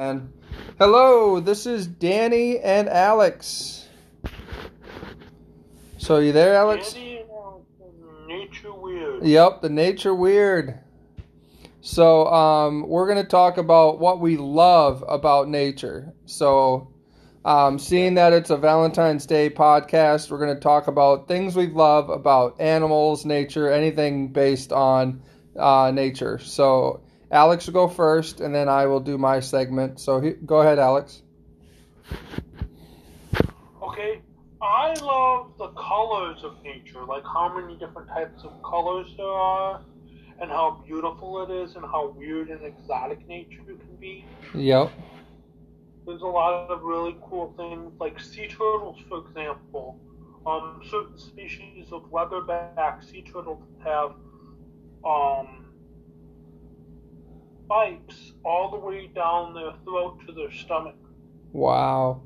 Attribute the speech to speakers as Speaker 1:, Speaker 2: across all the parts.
Speaker 1: And hello, this is Danny and Alex. So you there, Alex?
Speaker 2: Danny and Nature Weird.
Speaker 1: Yep, the nature weird. So um, we're gonna talk about what we love about nature. So, um, seeing that it's a Valentine's Day podcast, we're gonna talk about things we love about animals, nature, anything based on uh, nature. So, Alex will go first, and then I will do my segment. So, he, go ahead, Alex.
Speaker 2: Okay, I love the colors of nature, like how many different types of colors there are, and how beautiful it is, and how weird and exotic nature can be.
Speaker 1: Yep.
Speaker 2: There's a lot of really cool things, like sea turtles, for example. Um, certain species of leatherback sea turtles have um, spikes all the way down their throat to their stomach.
Speaker 1: Wow.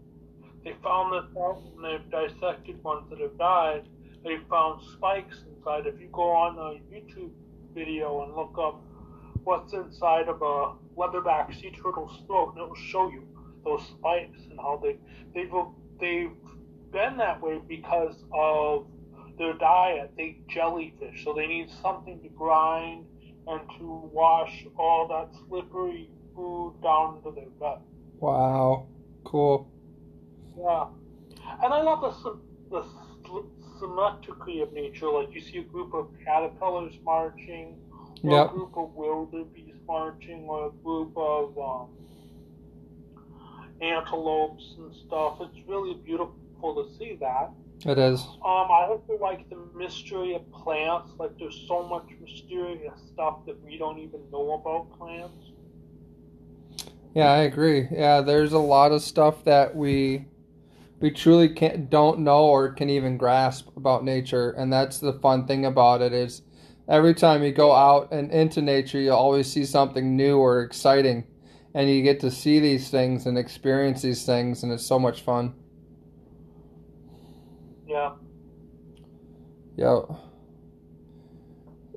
Speaker 2: They found this out when they've dissected ones that have died. They found spikes inside. If you go on a YouTube video and look up what's inside of a leatherback sea turtle's throat, and it will show you those spikes and how they they've they've been that way because of their diet. They eat jellyfish, so they need something to grind and to wash all that slippery food down to their gut.
Speaker 1: Wow. Cool.
Speaker 2: Yeah, and I love the the symmetry of nature. Like you see a group of caterpillars marching, or
Speaker 1: Yep.
Speaker 2: a group of wildebeest marching, or a group of um, antelopes and stuff. It's really beautiful to see that.
Speaker 1: It is.
Speaker 2: Um, I also like the mystery of plants. Like there's so much mysterious stuff that we don't even know about plants.
Speaker 1: Yeah, I agree. Yeah, there's a lot of stuff that we we truly can't don't know or can even grasp about nature, and that's the fun thing about it is every time you go out and into nature, you always see something new or exciting, and you get to see these things and experience these things, and it's so much fun.
Speaker 2: Yeah.
Speaker 1: Yep.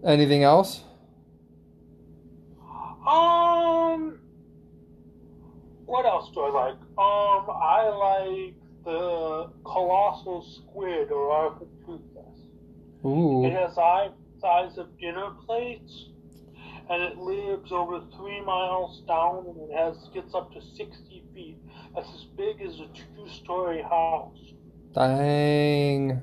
Speaker 1: Anything else?
Speaker 2: Um, what else do I like? Um, I like the colossal squid or. It
Speaker 1: Ooh.
Speaker 2: has eyes the size of dinner plates, and it lives over three miles down, and it has gets up to sixty feet. That's as big as a two-story house.
Speaker 1: Dang.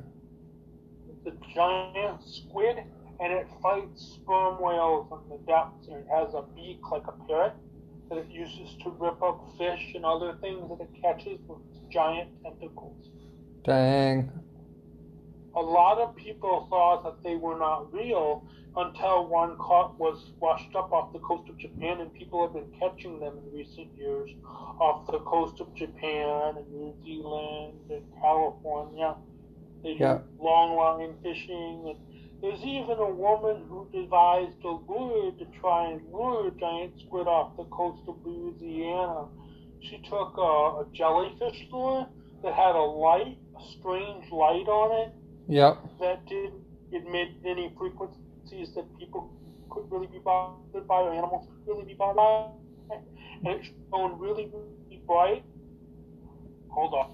Speaker 2: It's a giant squid, and it fights sperm whales in the depths, and it has a beak like a parrot that it uses to rip up fish and other things that it catches with its giant tentacles.
Speaker 1: Dang.
Speaker 2: A lot of people thought that they were not real until one caught was washed up off the coast of Japan, and people have been catching them in recent years off the coast of Japan and New Zealand and California. They
Speaker 1: Yeah.
Speaker 2: do long line fishing, and there's even a woman who devised a lure to try and lure giant squid off the coast of Louisiana. She took a, a jellyfish lure that had a light, a strange light on it
Speaker 1: Yep.
Speaker 2: that didn't emit any frequencies that people could really be bothered by or animals could really be bothered by. And it shone really, really bright. Hold on.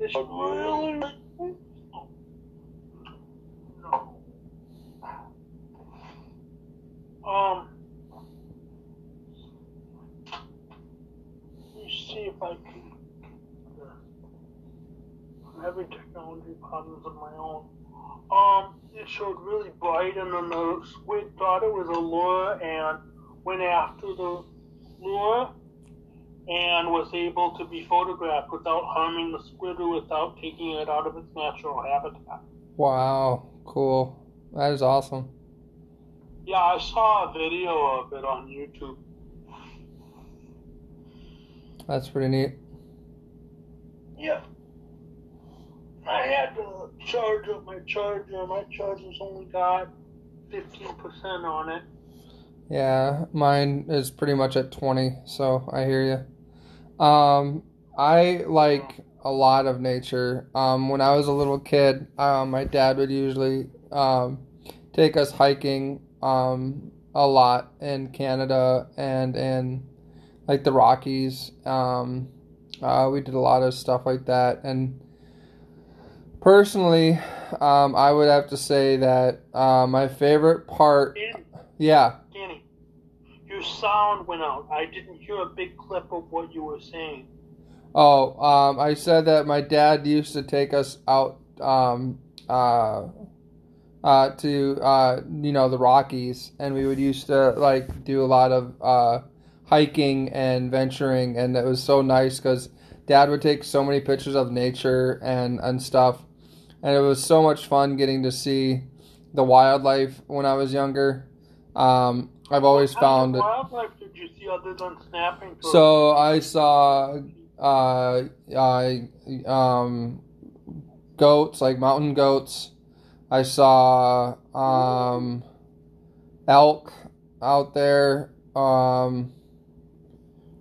Speaker 2: It's really, really no. Um, let me see if I can. Having technology problems of my own. Um, it showed really bright, and then the squid thought it was a lure and went after the lure and was able to be photographed without harming the squid or without taking it out of its natural habitat.
Speaker 1: Wow. Cool. That is awesome.
Speaker 2: Yeah, I saw a video of it on YouTube.
Speaker 1: That's pretty neat.
Speaker 2: Yeah. I charge up my charger. My charger's only got 15% on it.
Speaker 1: Yeah, mine is pretty much at 20, so I hear you. Um, I like a lot of nature. Um, when I was a little kid, um, my dad would usually um, take us hiking um, a lot in Canada and in like the Rockies. Um, uh, we did a lot of stuff like that, and personally, um, I would have to say that uh, my favorite part.
Speaker 2: Danny,
Speaker 1: Yeah.
Speaker 2: Danny, your sound went out. I didn't hear a big clip of what you were saying.
Speaker 1: Oh, um, I said that my dad used to take us out um, uh, uh, to uh, you know the Rockies, and we would used to like do a lot of uh, hiking and venturing, and it was so nice because Dad would take so many pictures of nature and and stuff, and it was so much fun getting to see the wildlife when I was younger. Um, I've always found
Speaker 2: kind
Speaker 1: it.
Speaker 2: wildlife did you see other than snapping? turtles?
Speaker 1: So I saw uh, uh, um, goats, like mountain goats. I saw um, elk out there. Um,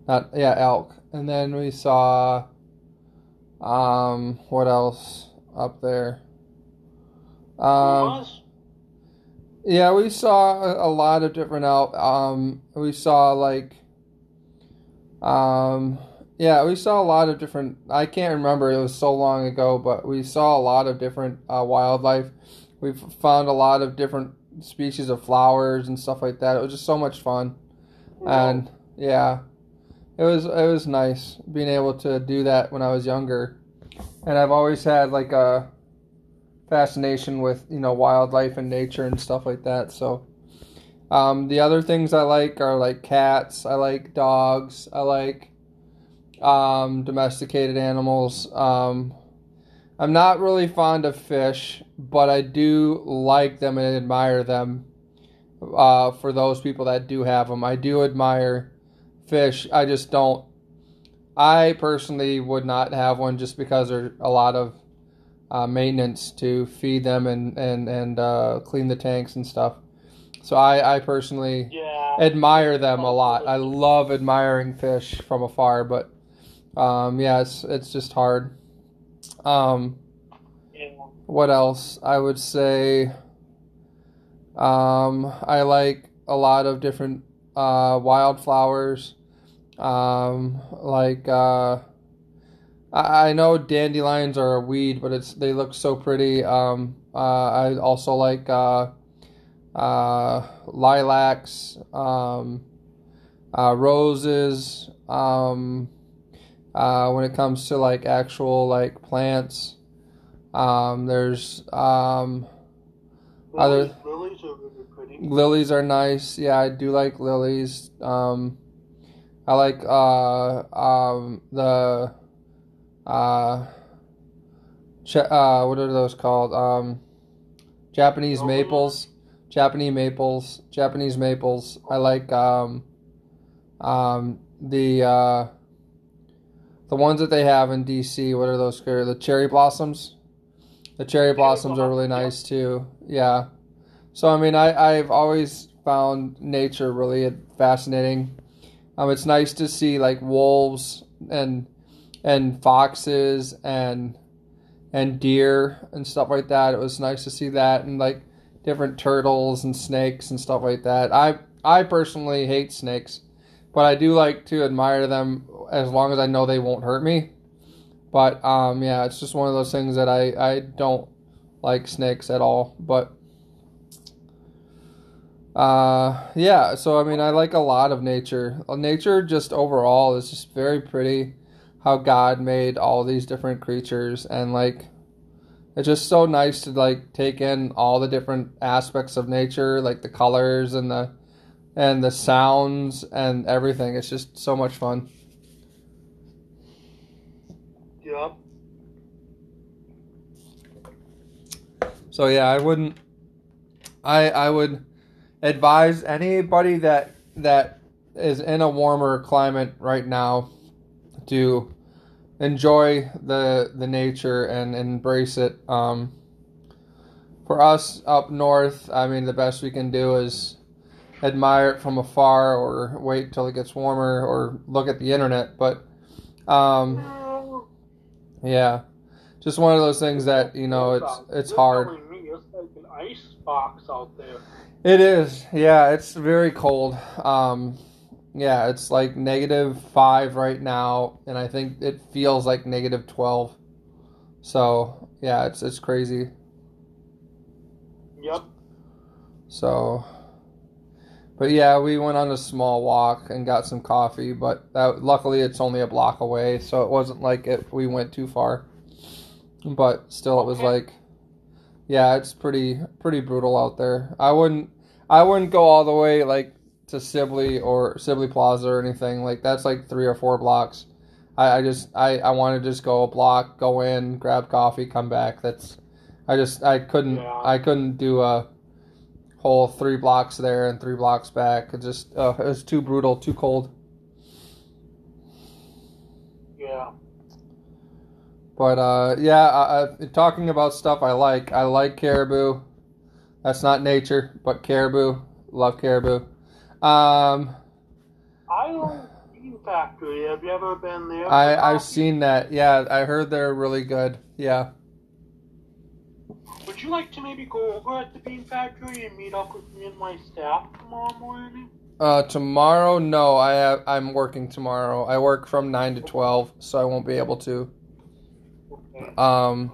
Speaker 1: not yeah, elk. And then we saw um, what else up there? Um, yeah, we saw a, a lot of different out. Um, we saw like, um, yeah, we saw a lot of different. I can't remember; it was so long ago, but we saw a lot of different uh, wildlife. We found a lot of different species of flowers and stuff like that. It was just so much fun, and yeah, it was it was nice being able to do that when I was younger, and I've always had like a fascination with you know wildlife and nature and stuff like that. So, um, the other things I like are like cats. I like dogs. I like um, domesticated animals. Um, I'm not really fond of fish, but I do like them and admire them. Uh, for those people that do have them, I do admire fish. I just don't. I personally would not have one just because there's a lot of uh, maintenance to feed them and and and uh, clean the tanks and stuff. So I I personally
Speaker 2: Yeah.
Speaker 1: admire them a lot. I love admiring fish from afar, but um, yeah, it's it's just hard. Um,
Speaker 2: yeah.
Speaker 1: what else? I would say um, I like a lot of different uh, wildflowers. Um, like uh, I, I know dandelions are a weed, but it's they look so pretty. Um, uh, I also like uh, uh, lilacs, um, uh, roses. Um, uh, when it comes to like actual like plants, um, there's um, Other-
Speaker 2: Lilies, lilies are really pretty.
Speaker 1: lilies are nice. Yeah, I do like lilies. Um, I like uh, um, the uh, ch- uh, what are those called? Um, Japanese maples. Japanese maples. Japanese maples. I like um, um, the uh, the ones that they have in DC. What are those? called? The cherry blossoms. The cherry blossoms are really nice too. Yeah. So I mean, I I've always found nature really fascinating. Um, it's nice to see like wolves and and foxes and and deer and stuff like that. It was nice to see that and like different turtles and snakes and stuff like that. I I personally hate snakes, but I do like to admire them as long as I know they won't hurt me. But um, yeah, it's just one of those things that I I don't like snakes at all. But uh, yeah, so I mean, I like a lot of nature. Uh, Nature, just overall, is just very pretty. How God made all these different creatures, and like, it's just so nice to like take in all the different aspects of nature, like the colors and the and the sounds and everything. It's just so much fun.
Speaker 2: Yep.
Speaker 1: So yeah, I wouldn't. I I would advise anybody that that is in a warmer climate right now to enjoy the the nature and embrace it. Um, for us up north, I mean, the best we can do is admire it from afar, or wait till it gets warmer, or look at the internet. But um, yeah, just one of those things that you know it's it's hard.
Speaker 2: telling me It's like an ice box out there.
Speaker 1: It is. Yeah, it's very cold. Um, yeah, it's like negative five right now, and I think it feels like negative twelve. So yeah, it's it's crazy.
Speaker 2: Yep.
Speaker 1: So, but yeah, we went on a small walk and got some coffee, but that, luckily it's only a block away, so it wasn't like it we went too far. But still, it was
Speaker 2: Okay.
Speaker 1: like, yeah, it's pretty pretty brutal out there. I wouldn't I wouldn't go all the way like to Sibley or Sibley Plaza or anything like that's like three or four blocks. I, I just I I want to just go a block, go in, grab coffee, come back. That's I just I couldn't
Speaker 2: Yeah.
Speaker 1: I couldn't do a whole three blocks there and three blocks back. It just uh, it was too brutal, too cold.
Speaker 2: Yeah.
Speaker 1: But uh, yeah, I, I, talking about stuff I like. I like caribou. That's not nature, but caribou. Love caribou. Um,
Speaker 2: I own Bean Factory. Have you ever been there?
Speaker 1: I I've seen that. Yeah, I heard they're really good. Yeah.
Speaker 2: Would you like to maybe go over at the Bean Factory and meet up with me and my staff tomorrow morning?
Speaker 1: Uh, tomorrow, no, I have, I'm working tomorrow. I work from nine to twelve, so I won't be able to. Um,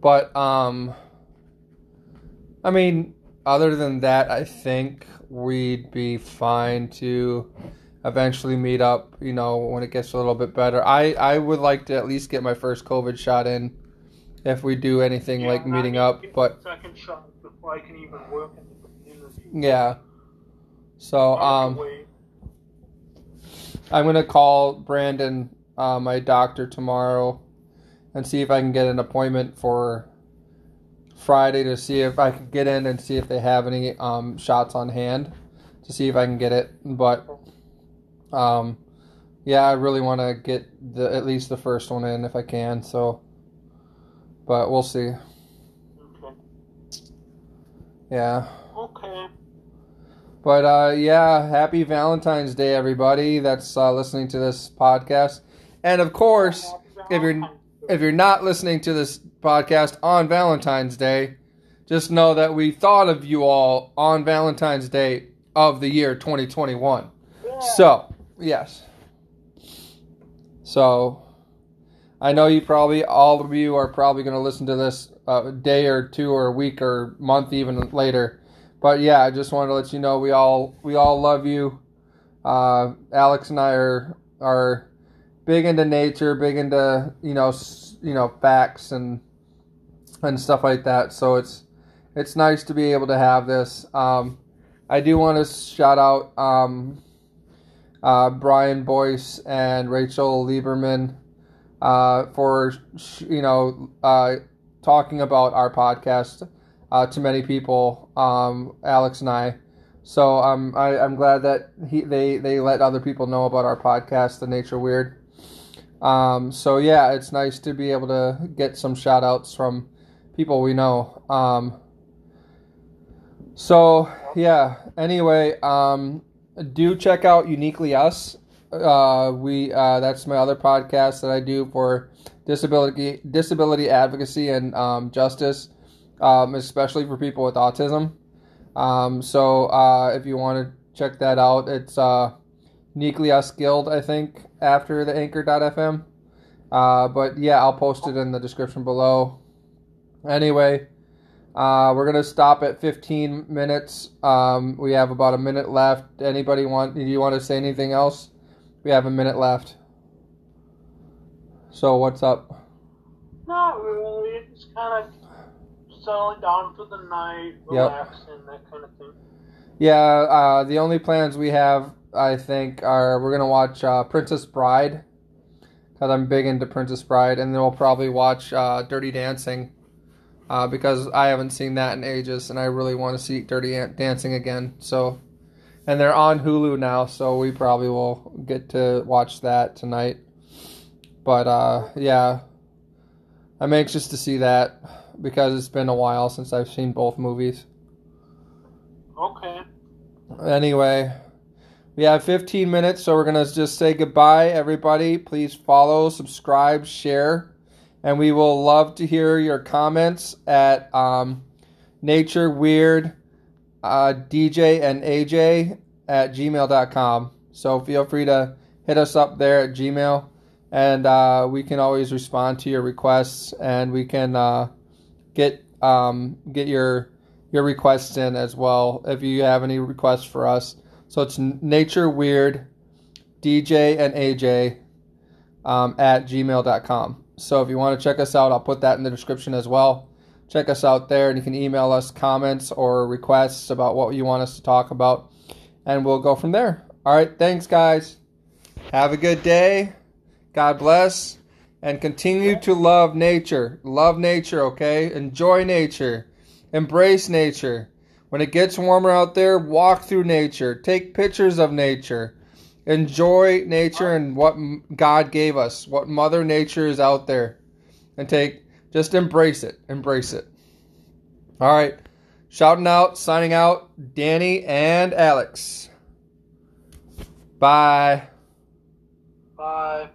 Speaker 1: but um, I mean, other than that, I think we'd be fine to eventually meet up. You know, when it gets a little bit better. I I would like to at least get my first COVID shot in, if we do anything
Speaker 2: Yeah,
Speaker 1: like meeting up. But
Speaker 2: second shot before I can even work in the community.
Speaker 1: yeah. So um, I'm gonna call Brandon, uh, my doctor, tomorrow, and see if I can get an appointment for Friday to see if I can get in and see if they have any um, shots on hand to see if I can get it. But um, yeah, I really want to get the at least the first one in if I can. So, but we'll see.
Speaker 2: Okay.
Speaker 1: Yeah.
Speaker 2: Okay.
Speaker 1: But uh, yeah, happy Valentine's Day, everybody that's uh, listening to this podcast, and of course. If you're-. If you're not listening to this podcast on Valentine's Day, just know that we thought of you all on Valentine's Day of the year 2021.
Speaker 2: Yeah.
Speaker 1: So, yes. So, I know you probably, all of you are probably going to listen to this a day or two or a week or month even later. But yeah, I just wanted to let you know we all we all love you. Uh, Alex and I are are big into nature, big into you know you know facts and and stuff like that. So it's it's nice to be able to have this. Um, I do want to shout out um, uh, Brian Boyce and Rachel Lieberman uh, for you know uh, talking about our podcast uh, to many people. Um, Alex and I. So um, I, I'm glad that he they they let other people know about our podcast, The Nature Weird. Um, so yeah, it's nice to be able to get some shout outs from people we know. Um, so yeah. Anyway, um, do check out Uniquely Us. Uh, we uh, that's my other podcast that I do for disability disability advocacy and um, justice, um, especially for people with autism. Um, so uh, if you want to check that out, it's uh, Uniquely Us Guild, I think, after the Anchor.fm. Uh, but yeah, I'll post it in the description below. Anyway, uh, we're gonna stop at 15 minutes. Um, we have about a minute left. Anybody want? Do you want to say anything else? We have a minute left. So what's up?
Speaker 2: Not really. It's kind of settling down for the night,
Speaker 1: Yep.
Speaker 2: relaxing, that kind of thing.
Speaker 1: Yeah, uh, the only plans we have, I think, are we're gonna watch uh, Princess Bride because I'm big into Princess Bride, and then we'll probably watch uh, Dirty Dancing uh, because I haven't seen that in ages, and I really want to see Dirty An- Dancing again. So, and they're on Hulu now, so we probably will get to watch that tonight. But uh, yeah, I'm anxious to see that because it's been a while since I've seen both movies.
Speaker 2: Okay.
Speaker 1: Anyway, we have 15 minutes, so we're going to just say goodbye, everybody. Please follow, subscribe, share, and we will love to hear your comments at um, nature weird uh, DJ and AJ at gmail.com. So feel free to hit us up there at Gmail, and uh, we can always respond to your requests, and we can uh, get um, get your your requests in as well if you have any requests for us. So it's nature weird DJ and AJ um, at gmail.com. So if you want to check us out, I'll put that in the description as well. Check us out there, and you can email us comments or requests about what you want us to talk about, and we'll go from there. All right, thanks, guys. Have a good day. God bless. And continue to love nature. Love nature, okay? Enjoy nature. Embrace nature. When it gets warmer out there, walk through nature. Take pictures of nature. Enjoy nature and what God gave us, what Mother Nature is out there. And take, just embrace it. Embrace it. All right. Shouting out, signing out, Danny and Alex. Bye.
Speaker 2: Bye.